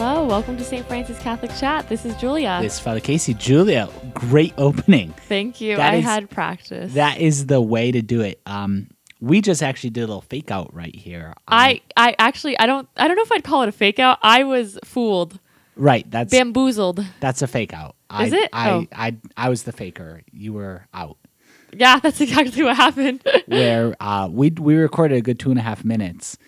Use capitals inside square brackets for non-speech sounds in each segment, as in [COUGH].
Hello, welcome to St. Francis Catholic Chat. This is Julia. This is Father Casey. Julia, great opening. Thank you. That I is- had practice. That is the way to do it. Um, we just actually did a little fake out right here. Um, I I actually I don't I don't know if I'd call it a fake out. I was fooled, right. That's bamboozled. that's a fake out. Is I, it? I, Oh. I I was the faker. You were out. Yeah, [LAUGHS] that's exactly what happened. [LAUGHS] Where uh, we we recorded a good two and a half minutes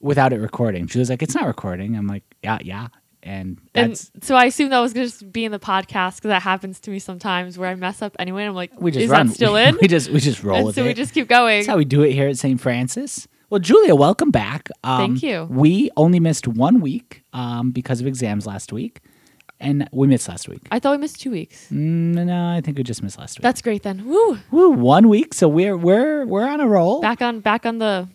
without it recording. She was like, "It's not recording." I'm like, "Yeah, yeah." And and so I assumed that was just be in the podcast because that happens to me sometimes where I mess up anyway. And I'm like, we just is run. that still [LAUGHS] in? we just we just roll and with so it. we just keep going. That's how we do it here at St. Francis. Well, Julia, welcome back. Um, Thank you. We only missed one week um, because of exams last week, and we missed last week. I thought we missed two weeks. Mm, no, I think we just missed last week. That's great then. Woo! Woo, one week. So we're we're we're on a roll. Back on back on the,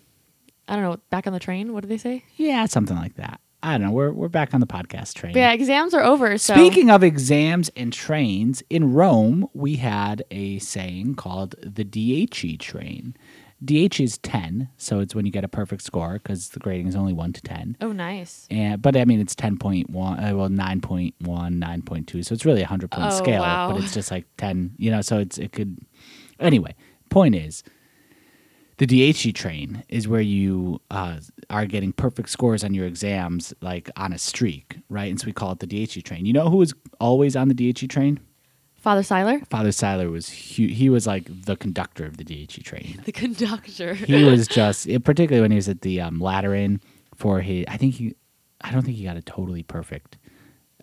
I don't know, back on the train. What do they say? Yeah, something like that. I don't know. We're we're back on the podcast train. But yeah, exams are over. So Speaking of exams and trains, in Rome we had a saying called the DHE train. DH is ten, so it's when you get a perfect score because the grading is only one to ten. oh nice. And but I mean it's ten point one, uh, well 9.1, 9.2, so it's really a hundred point Oh, scale, wow. but it's just like ten, you know. So it's it could. Anyway, point is, the DHE train is where you uh, are getting perfect scores on your exams, like on a streak, right? And so we call it the DHE train. You know who was always on the DHE train? Father Seiler, Father Seiler was hu- he was like the conductor of the DHE train the conductor. he was just particularly when he was at the um, Lateran for his. I think he, I don't think he got a totally perfect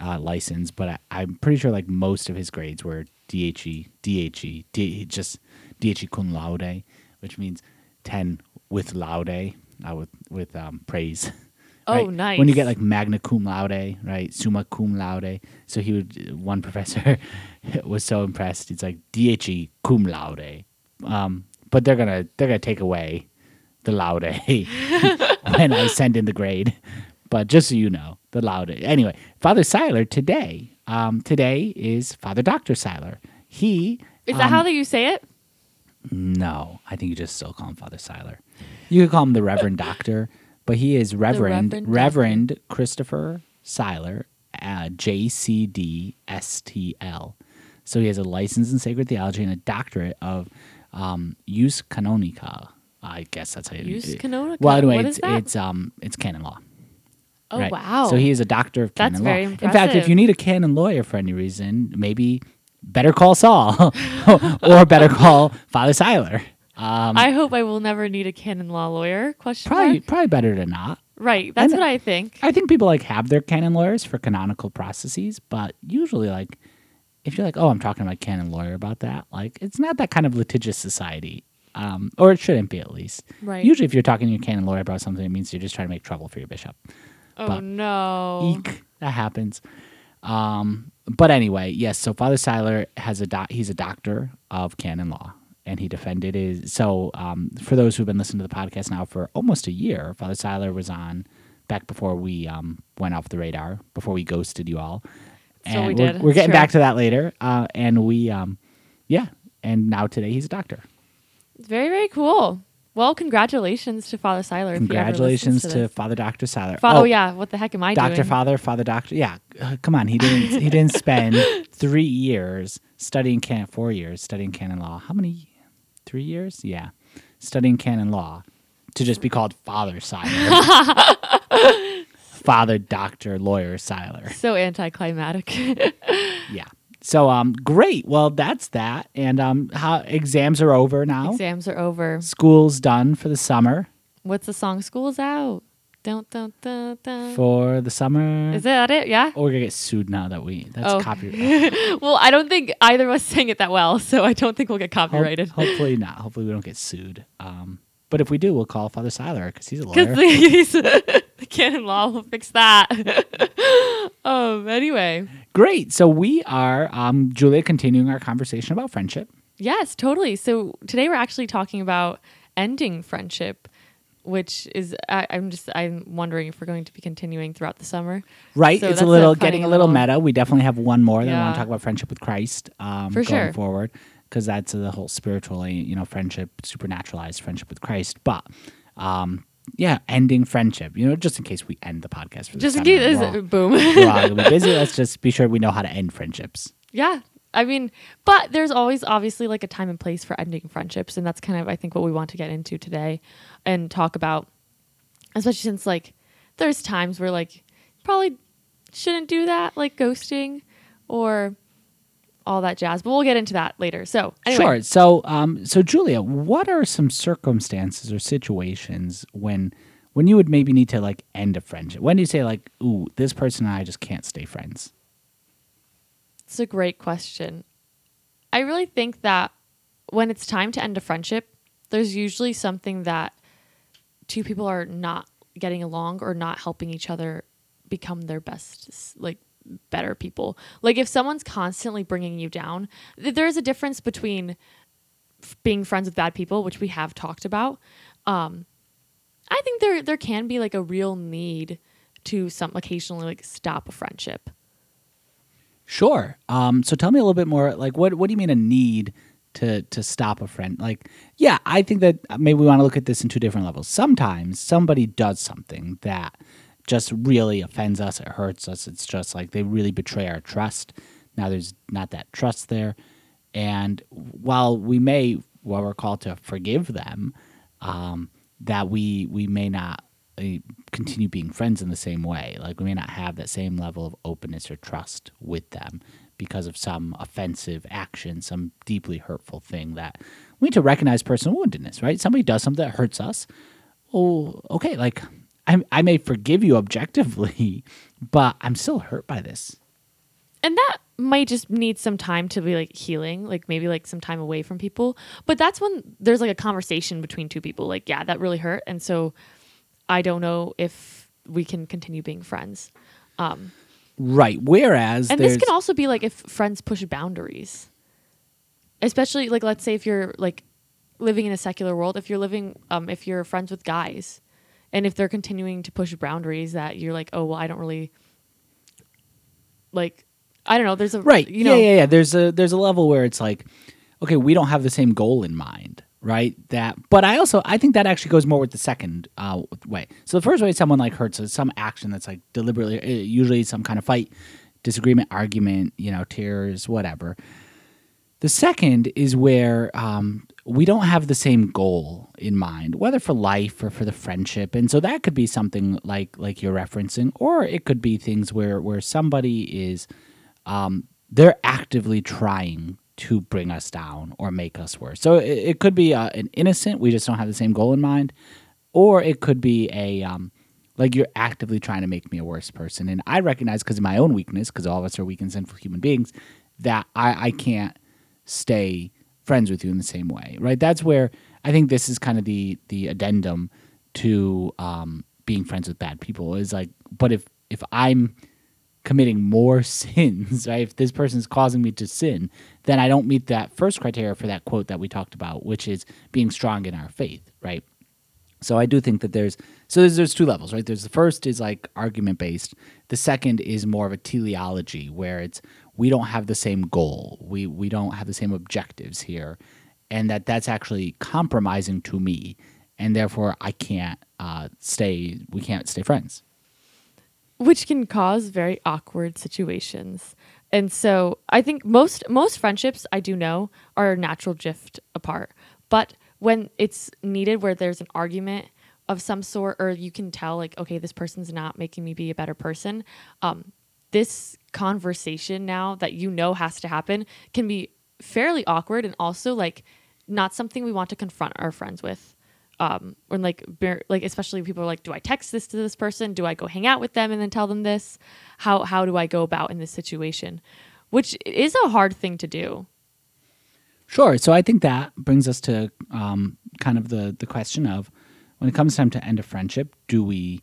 uh, license, but I, I'm pretty sure like most of his grades were DHE, DHE, D, just DHE cum laude, which means ten with laude, uh, with with um, praise. [LAUGHS] Oh, right? nice. When you get like magna cum laude, right? Summa cum laude. So he would. One [LAUGHS] professor was so impressed. He's like DHE cum laude. Um, but they're gonna they're gonna take away the laude [LAUGHS] when I send in the grade. But just so you know, the laude. Anyway, Father Seiler today. Um, today is Father Doctor Seiler. He Is that um, how you say it? No, I think you just still call him Father Seiler. You could call him the Reverend [LAUGHS] Doctor, but he is Reverend Reverend Reverend, Christopher Seiler, uh, JCD So he has a license in sacred theology and a doctorate of um, Jus Canonica. I guess that's how you use Canonica? Well, anyway, it's it's um it's canon law. Oh right? wow. So he is a doctor of That's canon very law. In fact, if you need a canon lawyer for any reason, maybe better call Saul [LAUGHS] or better call Father Seiler. Um, I hope I will never need a canon law lawyer. Question probably mark. probably better to not. Right. That's And- what I think. I think people like have their canon lawyers for canonical processes, but usually like if you're like, oh, I'm talking to my canon lawyer about that, like it's not that kind of litigious society. Um, or it shouldn't be at least. Right. Usually, if you're talking to your canon lawyer about something, it means you're just trying to make trouble for your bishop. Oh but- no. Eek, that happens. Um, but anyway, yes. So Father Seiler has a doc- he's a doctor of canon law, and he defended his. So um, for those who've been listening to the podcast now for almost a year, Father Seiler was on back before we um, went off the radar, before we ghosted you all. So And we are did, We're getting sure. back to that later, uh, and we, um, yeah, and now today he's a doctor. It's Very very cool. Well, congratulations to Father Seiler. if he ever Congratulations listens to. Father Doctor Seiler. Fa- oh. yeah. What the heck am I doing? Doctor doing? Father, Father Doctor. Yeah, uh, come on. He didn't. he [LAUGHS] didn't spend three years studying canon. Four years studying canon law. How many? Three years? Yeah, studying canon law to just be called Father Seiler. [LAUGHS] Father Doctor Lawyer Seiler. so anticlimactic. Yeah. So um, great. Well, that's that. And um, how exams are over now. Exams are over. School's done for the summer. What's the song? School's out. Don't don't don't don't. For the summer. Is that it? Yeah. Oh, we're gonna get sued now that we. That's Oh. copyright. [LAUGHS] Well, I don't think either of us sang it that well, so I don't think we'll get copyrighted. hopefully not. Hopefully we don't get sued. Um, but if we do, we'll call Father Seiler because he's a lawyer. Because [LAUGHS] he's the canon law will fix that. [LAUGHS] um. Anyway, Great. So we are, um, Julia, continuing our conversation about friendship. yes, totally. So today we're actually talking about ending friendship, which is I, I'm just I'm wondering if we're going to be continuing throughout the summer. Right. So it's a little getting a little meta. We definitely have one more that we want to talk about friendship with Christ um, For going sure. forward because that's the whole spiritually, you know, friendship, supernaturalized friendship with Christ. But um, yeah, ending friendship. You know, just in case we end the podcast for this Just in case, we're all- boom. we're all gonna be [LAUGHS] busy. Let's just be sure we know how to end friendships. Yeah. I mean, but there's always obviously like a time and place for ending friendships. And that's kind of, I think, what we want to get into today and talk about. Especially since, like, there's times where, like, probably shouldn't do that, like ghosting or all that jazz. But we'll get into that later. So, anyway, Sure. So, um, so Julia, what are some circumstances or situations when when you would maybe need to like end a friendship? When do you say like, "Ooh, this person and I just can't stay friends"? It's a great question. I really think that when it's time to end a friendship, there's usually something that two people are not getting along or not helping each other become their best, like better people. Like if someone's constantly bringing you down, th- there's a difference between f- being friends with bad people, which we have talked about. Um, I think there there can be like a real need to some occasionally like stop a friendship. Sure. Um, so tell me a little bit more. Like, what what do you mean a need to to stop a friend? Like, yeah, I think that maybe we want to look at this in two different levels. Sometimes somebody does something that just really offends us. It hurts us. It's just like they really betray our trust. Now there's not that trust there, and while we may, while we're called to forgive them, um, that we we may not uh, continue being friends in the same way. Like we may not have that same level of openness or trust with them because of some offensive action, some deeply hurtful thing that we need to recognize personal woundedness, right? Somebody does something that hurts us. Oh, okay, like I, I may forgive you objectively, [LAUGHS] but I'm still hurt by this. and that might just need some time to be like healing like maybe like some time away from people. But that's when there's like a conversation between two people. Like yeah that really hurt. And so i don't know if we can continue being friends. Um Right. Whereas and this can also be like if friends push boundaries. Especially like let's say if you're like living in a secular world if you're living um if you're friends with guys and if they're continuing to push boundaries that you're like oh well i don't really like i don't know there's a right. you know. yeah yeah yeah. There's a there's a level where it's like okay we don't have the same goal in mind right? That but i also i think that actually goes more with the second uh, way. So the first way someone like hurts is some action that's like deliberately uh, usually some kind of fight disagreement argument you know tears whatever. The second is where um, we don't have the same goal in mind, whether for life or for the friendship, and so that could be something like like you're referencing, or it could be things where where somebody is um, they're actively trying to bring us down or make us worse. So it, it could be uh, an innocent, we just don't have the same goal in mind, or it could be a um, like you're actively trying to make me a worse person. And I recognize because of my own weakness, because all of us are weak and sinful human beings, that I, I can't stay friends with you in the same way, right? That's where I think this is kind of the the addendum to um, being friends with bad people is like, but if if I'm committing more [LAUGHS] sins, right? If this person is causing me to sin, then I don't meet that first criteria for that quote that we talked about, which is being strong in our faith, right? So I do think that there's so there's, there's two levels, right? There's the first is like argument based. The second is more of a teleology where it's we don't have the same goal. We we don't have the same objectives here, and that that's actually compromising to me, and therefore I can't uh, stay. We can't stay friends. which can cause very awkward situations. And so I think most most friendships I do know are a natural drift apart. But when it's needed where there's an argument of some sort or you can tell like okay this person's not making me be a better person um this conversation now that you know has to happen can be fairly awkward and also like not something we want to confront our friends with um when like bar- like especially people are like do i text this to this person do i go hang out with them and then tell them this how how do i go about in this situation which is a hard thing to do Sure. So I think that brings us to um, kind of the the question of when it comes time to end a friendship, do we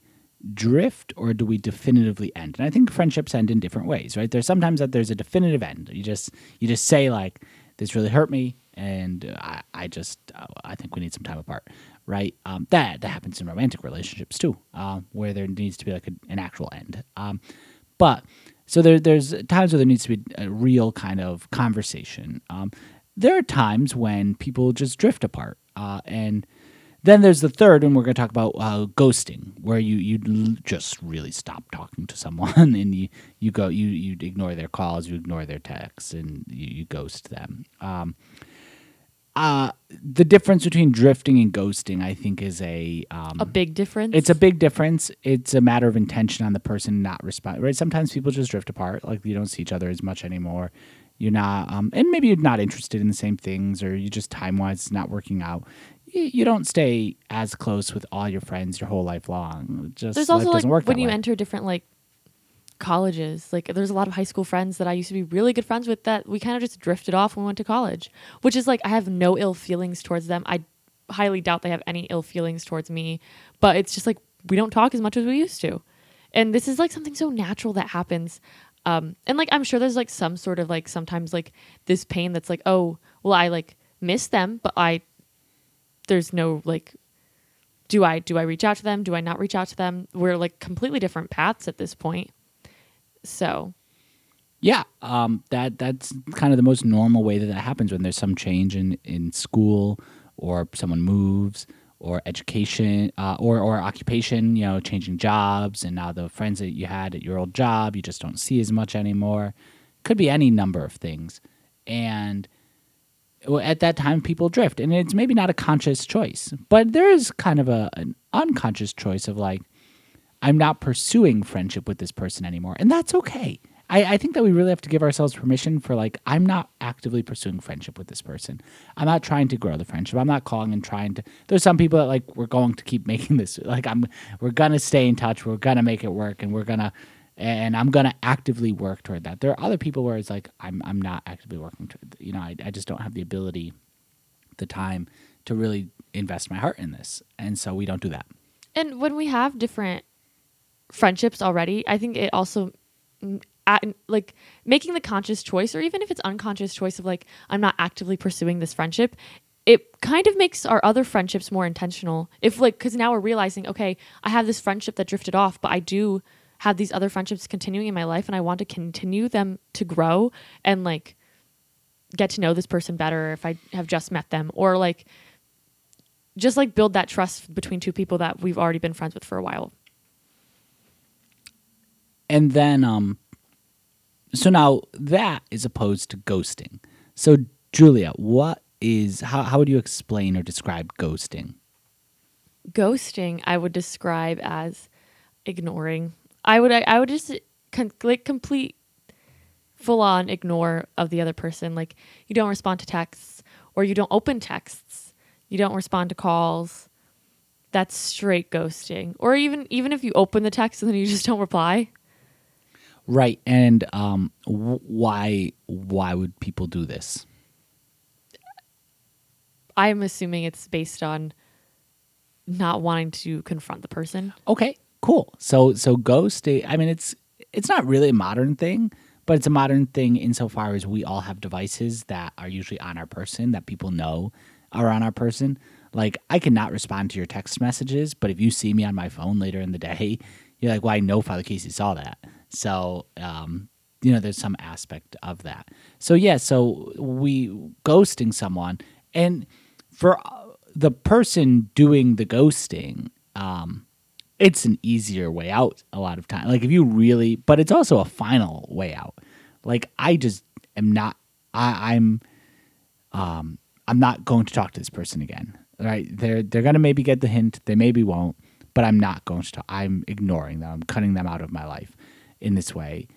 drift or do we definitively end? And I think friendships end in different ways, right? There's sometimes that there's a definitive end. You just you just say like this really hurt me, and I, I just uh, I think we need some time apart, right? Um, that that happens in romantic relationships too, uh, where there needs to be like a, an actual end. Um, but so there, there's times where there needs to be a real kind of conversation. Um, there are times when people just drift apart, uh, and Then there's the third, and we're going to talk about uh, ghosting, where you you just really stop talking to someone, [LAUGHS] and you you go you you ignore their calls, you ignore their texts, and you, you ghost them. Um, uh, the difference between drifting and ghosting, I think, is a um, A big difference. it's a big difference. It's a matter of intention on the person not respond. Right? Sometimes people just drift apart. Like you don't see each other as much anymore. You're not, um, and maybe you're not interested in the same things, or you just time wise it's not working out. You, you don't stay as close with all your friends your whole life long. Just there's also like when that you way. enter different like colleges like there's a lot of high school friends that i used to be really good friends with that we kind of just drifted off when we went to college which is like i have no ill feelings towards them i highly doubt they have any ill feelings towards me but it's just like we don't talk as much as we used to and this is like something so natural that happens um and like i'm sure there's like some sort of like sometimes like this pain that's like oh well i like miss them but i there's no like do I do I reach out to them? Do I not reach out to them? We're like completely different paths at this point. So Yeah, um, that that's kind of the most normal way that that happens when there's some change in in school or someone moves or education uh, or or occupation. You know, changing jobs, and now the friends that you had at your old job you just don't see as much anymore. Could be any number of things, and at that time people drift, and it's maybe not a conscious choice, but there is kind of a an unconscious choice of like. I'm not pursuing friendship with this person anymore. And that's okay. I, I think that we really have to give ourselves permission for like, I'm not actively pursuing friendship with this person. I'm not trying to grow the friendship. I'm not calling and trying to there's some people that like we're going to keep [LAUGHS] making this like I'm we're gonna stay in touch, we're gonna make it work and we're gonna and I'm gonna actively work toward that. There are other people where it's like I'm I'm not actively working toward you know, I, I just don't have the ability, the time to really invest my heart in this. And so we don't do that. and when we have different friendships already, I think it also at, like making the conscious choice or even if it's unconscious choice of like I'm not actively pursuing this friendship, it kind of makes our other friendships more intentional. If like cuz now we're realizing, okay, I have this friendship that drifted off, but I do have these other friendships continuing in my life and I want to continue them to grow and like get to know this person better if I have just met them or like just like build that trust between two people that we've already been friends with for a while. And then um so now that is opposed to ghosting so julia what is how, how would you explain or describe ghosting Ghosting, I would describe as ignoring. I would I would just con- like complete full on ignore of the other person. Like you don't respond to texts or you don't open texts. You don't respond to calls. That's straight ghosting. Or even even if you open the text and then you just don't reply. Right and um wh- why why would people do this? I'm assuming it's based on not wanting to confront the person. okay cool. So so ghosting i mean it's it's not really a modern thing but it's a modern thing insofar as we all have devices that are usually on our person that people know are on our person. Like i cannot respond to your text messages but if you see me on my phone later in the day you're like well i know father casey saw that so um you know there's some aspect of that so yeah so we ghosting someone and for uh, the person doing the ghosting um it's an easier way out a lot of time. Like if you really, but it's also a final way out. Like I just am not. I, I'm, um, I'm not going to talk to this person again. Right? They're they're gonna maybe get the hint. They maybe won't. But I'm not going to. Talk. I'm ignoring them. I'm cutting them out of my life in this way.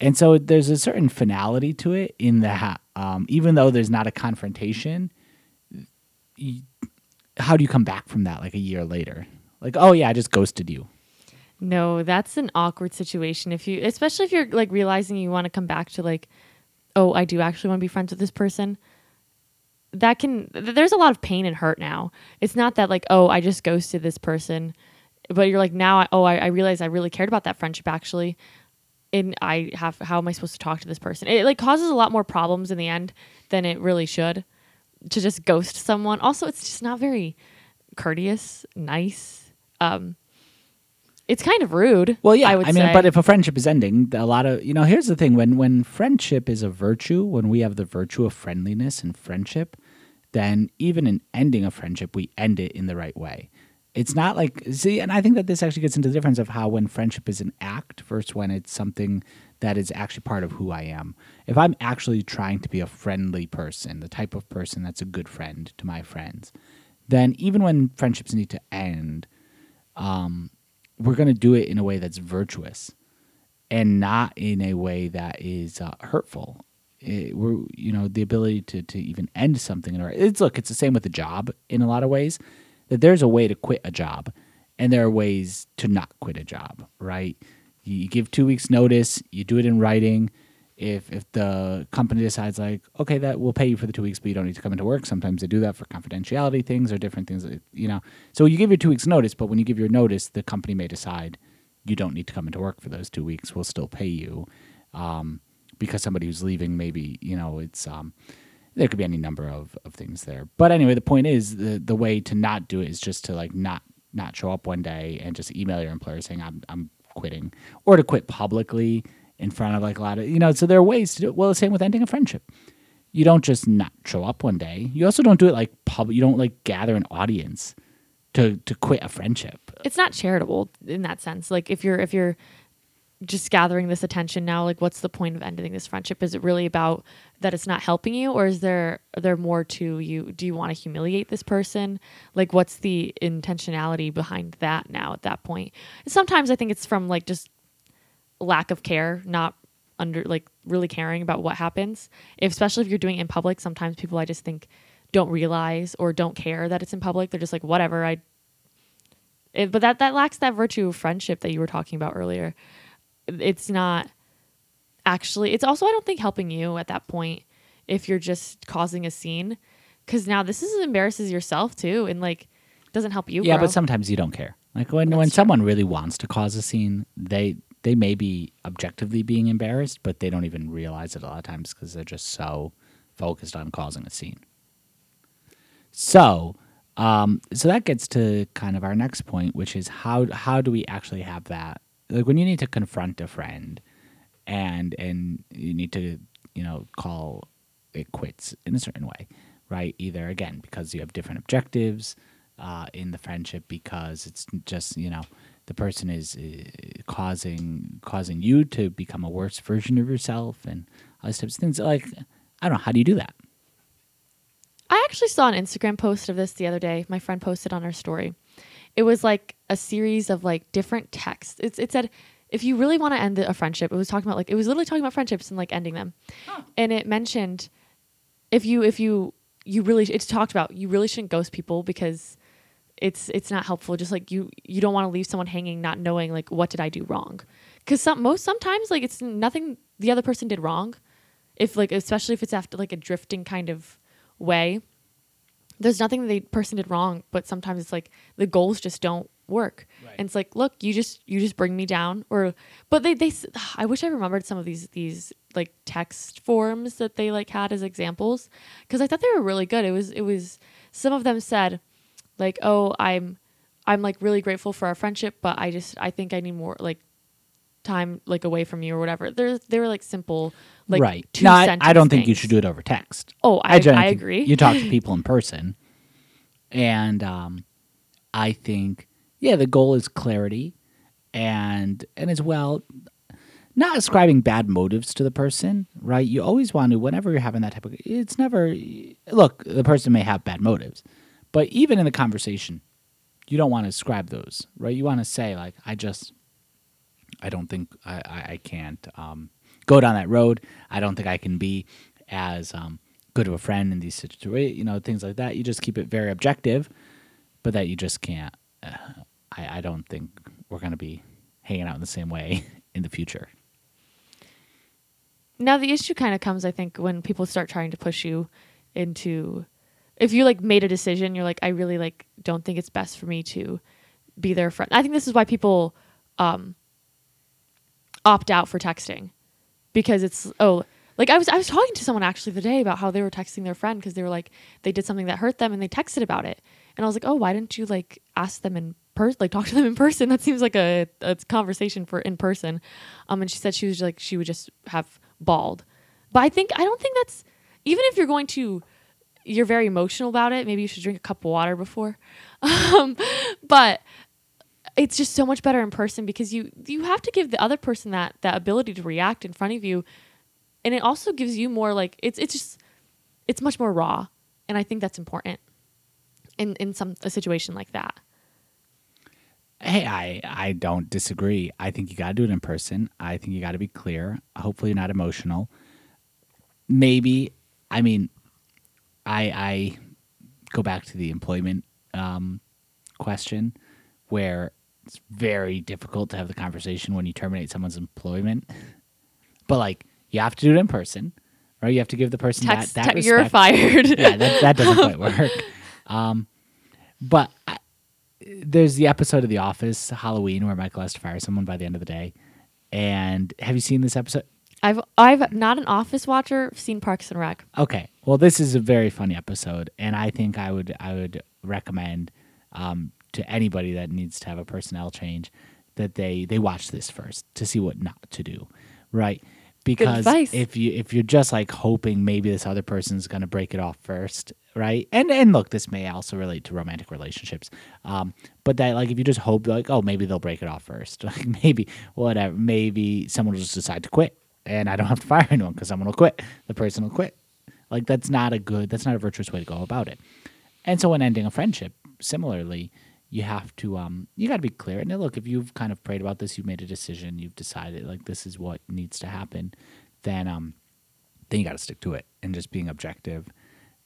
And so there's a certain finality to it in that um, even though there's not a confrontation, y- how do you come back from that like a year later? Like, oh yeah, I just ghosted you. No, that's an awkward situation if you especially if you're like realizing you want to come back to like oh, I do actually want to be friends with this person. That can th- there's a lot of pain and hurt now. It's not that like oh, I just ghosted this person, but you're like now I, oh, I, I realize I really cared about that friendship actually. And I have how am I supposed to talk to this person? It like causes a lot more problems in the end than it really should to just ghost someone. Also, it's just not very courteous, nice. Um it's kind of rude. Well, yeah, I would mean, say. but if a friendship is ending, a lot of you know. Here's the thing: when when friendship is a virtue, when we have the virtue of friendliness and friendship, then even in ending a friendship, we end it in the right way. It's not like see, and I think that this actually gets into the difference of how when friendship is an act versus when it's something that is actually part of who I am. If I'm actually trying to be a friendly person, the type of person that's a good friend to my friends, then even when friendships need to end, um, we're going to do it in a way that's virtuous and not in a way that is uh, hurtful. It, we're, you know, the ability to, to even end something. In it's look, it's the same with a job in a lot of ways. That there's a way to quit a job, and there are ways to not quit a job. Right? You give two weeks notice. You do it in writing. If if the company decides like, okay, that we'll pay you for the two weeks, but you don't need to come into work. Sometimes they do that for confidentiality things or different things. You know, so you give your two weeks notice, but when you give your notice, the company may decide you don't need to come into work for those two weeks. We'll still pay you um, because somebody who's leaving, maybe you know, it's um, there could be any number of, of things there. But anyway, the point is the the way to not do it is just to like not not show up one day and just email your employer saying I'm I'm quitting, or to quit publicly in front of like a lot of you know. So there are ways to do it. Well, the same with ending a friendship. You don't just not show up one day. You also don't do it like public. You don't like gather an audience to to quit a friendship. It's not charitable in that sense. Like if you're if you're just gathering this attention now, like what's the point of ending this friendship? Is it really about that it's not helping you, or is there are there more to you? Do you want to humiliate this person? Like what's the intentionality behind that now at that point? And sometimes I think it's from like just lack of care, not under like really caring about what happens. If, especially if you're doing in public, sometimes people I just think don't realize or don't care that it's in public. They're just like, whatever. I. It, but that that lacks that virtue of friendship that you were talking about earlier. It's not actually. It's also I don't think helping you at that point if you're just causing a scene, because now this is embarrasses yourself too, and like doesn't help you. Yeah, grow. but sometimes you don't care. Like when when true. someone really wants to cause a scene, they they may be objectively being embarrassed, but they don't even realize it a lot of times because they're just so focused on causing a scene. So, um, so that gets to kind of our next point, which is how how do we actually have that? Like when you need to confront a friend, and and you need to you know call it quits in a certain way, right? Either again because you have different objectives uh, in the friendship, because it's just you know the person is uh, causing causing you to become a worse version of yourself, and all these types of things. Like I don't know, how do you do that? I actually saw an Instagram post of this the other day. My friend posted on her story. It was like a series of like different texts. It's, it said, if you really want to end a friendship, it was talking about like it was literally talking about friendships and like ending them, and it mentioned if you if you you really it's talked about you really shouldn't ghost people because it's it's not helpful. Just like you you don't want to leave someone hanging, not knowing like what did I do wrong, because some most sometimes like it's nothing the other person did wrong, if like especially if it's after like a drifting kind of way there's nothing that the person did wrong but sometimes it's like the goals just don't work Right. and it's like look you just you just bring me down or but they they [SIGHS] I wish i remembered some of these these like text forms that they like had as examples because i thought they were really good it was it was some of them said like oh i'm i'm like really grateful for our friendship but i just i think i need more like time like away from you or whatever they're they're like simple like right. two No, I, I don't think you should do it over text. oh i, I, think agree You talk to [LAUGHS] people in person, and um, I think yeah, the goal is clarity, and and as well, not ascribing bad motives to the person. Right? You always want to whenever you're having that type of. It's never look. The person may have bad motives, but even in the conversation, you don't want to ascribe those. Right? You want to say like, I just. I don't think I, I, can't um, go down that road. I don't think I can be as um, good of a friend in these situations, you know, things like that. You just keep it very objective, but that you just can't. Uh, I, I don't think we're going to be hanging out in the same way [LAUGHS] in the future. Now the issue kind of comes, I think, when people start trying to push you into if you like made a decision, you're like, I really like don't think it's best for me to be their friend. I think this is why people um opt out for texting. Because it's oh like I was I was talking to someone actually the day about how they were texting their friend because they were like they did something that hurt them and they texted about it. And I was like, "Oh, why didn't you like ask them in person like talk to them in [LAUGHS] person? That seems like a, a conversation for in person." Um and she said she was like she would just have bawled. But I think I don't think that's even if you're going to you're very emotional about it. Maybe you should drink a cup of water before. [LAUGHS] Um, but it's just so much better in person because you you have to give the other person that that ability to react in front of you, and it also gives you more like it's it's just it's much more raw, and I think that's important in in some a situation like that. Hey, I I don't disagree. I think you got to do it in person. I think you got to be clear. Hopefully, you're not emotional. Maybe, I mean, I I go back to the employment um, question, where it's very difficult to have the conversation when you terminate someone's employment. But like, you have to do it in person, right? You have to give the person Text, that that te- you're fired. yeah, that, that doesn't quite [LAUGHS] work. Um, but I, there's the episode of The Office, Halloween, where Michael has to fire someone by the end of the day. And have you seen this episode? I've I've not an office watcher, seen Parks and Rec. Okay, well, this is a very funny episode, and I think I would I would recommend um, to anybody that needs to have a personnel change that they they watch this first to see what not to do, right? Because if you if you're just like hoping maybe this other person's gonna break it off first, right? And and look, this may also relate to romantic relationships, um, but that like if you just hope like oh maybe they'll break it off first, [LAUGHS] like maybe whatever, maybe someone will just decide to quit, and I don't have to fire anyone because someone will quit, the person will quit. Like that's not a good, that's not a virtuous way to go about it. And so when ending a friendship, similarly, you have to um you got to be clear. And look, if you've kind of prayed about this, you've made a decision, you've decided like this is what needs to happen, then um then you got to stick to it. And just being objective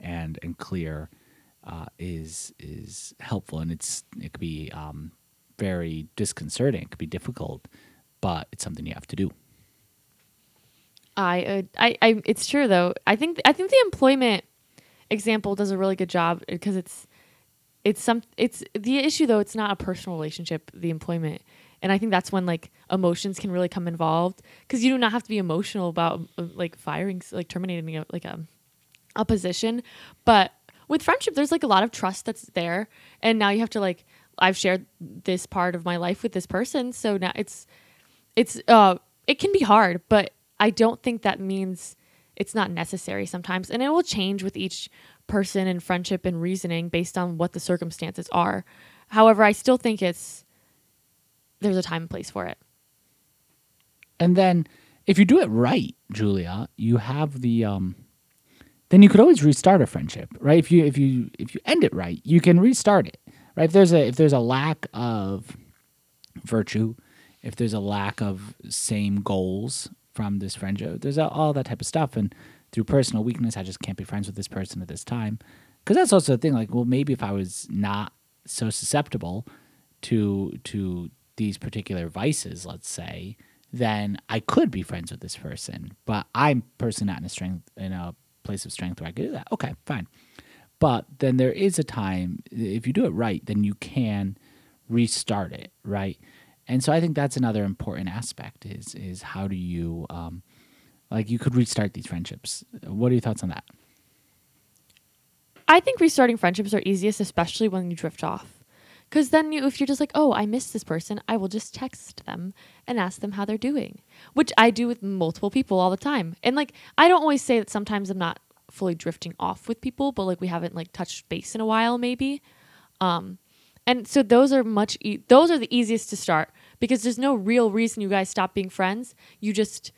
and and clear uh, is is helpful. And it's it could be um very disconcerting. It could be difficult, but it's something you have to do. I, uh, I, I, it's true though. I think, I think the employment example does a really good job because it's, it's some, it's the issue though. It's not a personal relationship, the employment, and I think that's when like emotions can really come involved because you do not have to be emotional about uh, like firing, like terminating a, like a, a position, but with friendship, there's like a lot of trust that's there, and now you have to like, I've shared this part of my life with this person, so now it's, it's, uh, it can be hard, but I don't think that means it's not necessary sometimes. And it will change with each person and friendship and reasoning based on what the circumstances are. However, I still think it's there's a time and place for it. And then if you do it right, Julia, you have the um then you could always restart a friendship, right? If you if you if you end it right, you can restart it. Right? If there's a if there's a lack of virtue, if there's a lack of same goals from this friendship, there's all that type of stuff and through personal weakness, I just can't be friends with this person at this time. Cuz that's also the thing like, well, maybe if I was not so susceptible to to these particular vices, let's say, then I could be friends with this person. But I'm personally not in a strength in a place of strength where I could do that. Okay, fine. But then there is a time if you do it right, then you can restart it, right? And so I think that's another important aspect is is how do you um, like you could restart these friendships. What are your thoughts on that? I think restarting friendships are easiest, especially when you drift off. Because then, you, if you're just like, oh, I miss this person, I will just text them and ask them how they're doing, which I do with multiple people all the time. And like, I don't always say that sometimes I'm not fully drifting off with people, but like we haven't like touched base in a while, maybe. Um, and so those are much, e- those are the easiest to start because there's no real reason you guys stop being friends. You just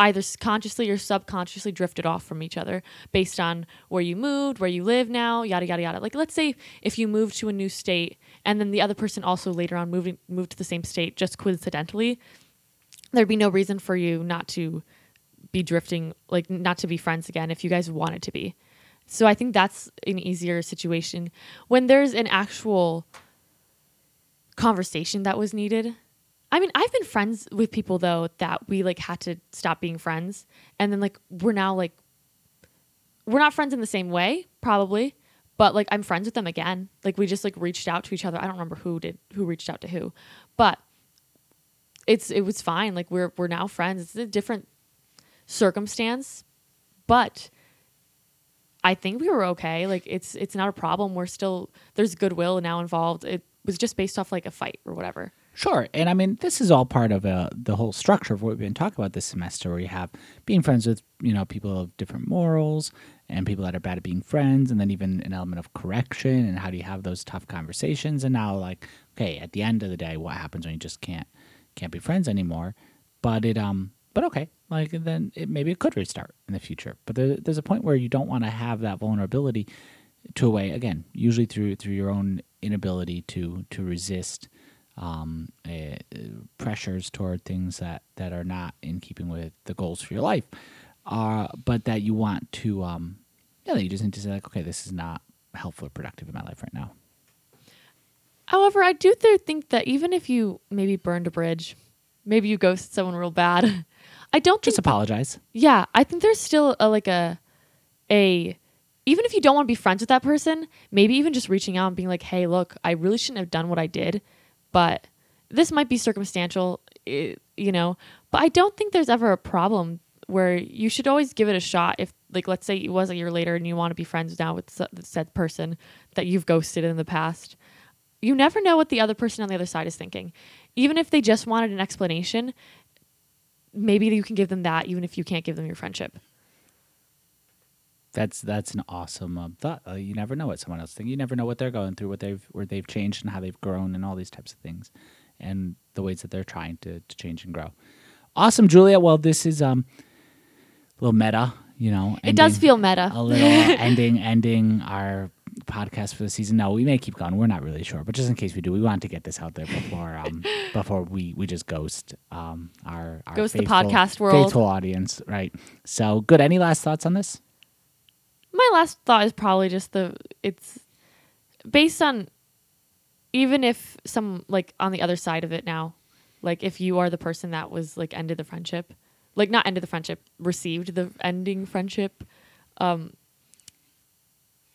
either consciously or subconsciously drifted off from each other based on where you moved, where you live now, yada yada yada. Like let's say if you moved to a new state and then the other person also later on moving moved to the same state just coincidentally, there'd be no reason for you not to be drifting like not to be friends again if you guys wanted to be. So I think that's an easier situation when there's an actual conversation that was needed I mean, I've been friends with people though that we like had to stop being friends, and then like we're now like we're not friends in the same way, probably, but like I'm friends with them again. Like we just like reached out to each other. I don't remember who did who reached out to who, but it's it was fine. Like we're we're now friends. It's a different circumstance, but I think we were okay. Like it's it's not a problem. We're still there's goodwill now involved. It was just based off like a fight or whatever. Sure, and I mean this is all part of uh, the whole structure of what we've been talking about this semester. Where you have being friends with you know people of different morals and people that are bad at being friends, and then even an element of correction and how do you have those tough conversations. And now, like, okay, at the end of the day, what happens when you just can't can't be friends anymore? But it um, but okay, like then it maybe it could restart in the future. But there, there's a point where you don't want to have that vulnerability to a way again, usually through through your own inability to to resist um, uh, pressures toward things that, that are not in keeping with the goals for your life, uh, but that you want to, um, yeah, you just need to say like, okay, this is not helpful or productive in my life right now. However, I do th- think that even if you maybe burned a bridge, maybe you ghosted someone real bad, [LAUGHS] I don't just apologize. Yeah, I think there's still a, like a a even if you don't want to be friends with that person, maybe even just reaching out and being like, "Hey, look, I really shouldn't have done what I did, but this might be circumstantial, you know." But I don't think there's ever a problem where you should always give it a shot. If like let's say it was a year later and you want to be friends now with said person that you've ghosted in the past, you never know what the other person on the other side is thinking. Even if they just wanted an explanation, maybe you can give them that even if you can't give them your friendship. That's that's an awesome um, thought. Uh, you never know what someone else thinks. You never know what they're going through, what they've where they've changed and how they've grown, and all these types of things, and the ways that they're trying to, to change and grow. Awesome, Julia. Well, this is um a little meta, you know. It does feel meta. a little [LAUGHS] ending ending our podcast for the season. No, we may keep going. We're not really sure, but just in case we do, we want to get this out there before um [LAUGHS] before we we just ghost um our, our Ghost the podcast world. faithful audience, right? So good. Any last thoughts on this? My last thought is probably just the it's based on even if some like on the other side of it now, like if you are the person that was like ended the friendship, like not ended the friendship, received the ending friendship, um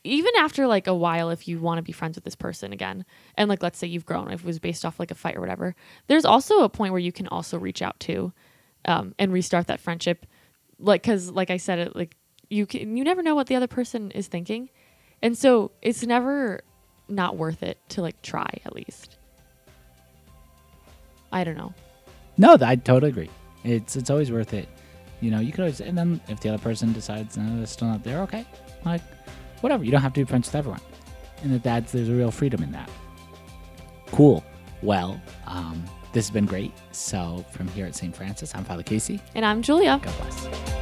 even after like a while if you want to be friends with this person again and like let's say you've grown if it was based off like a fight or whatever there's also a point where you can also reach out to um, and restart that friendship like because like i said it like you can you never know what the other person is thinking and so it's never not worth it to like try at least i don't know No, I totally agree. It's it's always worth it. You know, you could always, and then if the other person decides no, they're still not there, okay, like whatever. You don't have to be friends with everyone, and that that's there's a real freedom in that. Cool. Well, um, this has been great. So from here at St. Francis, I'm Father Casey. and i'm julia God bless.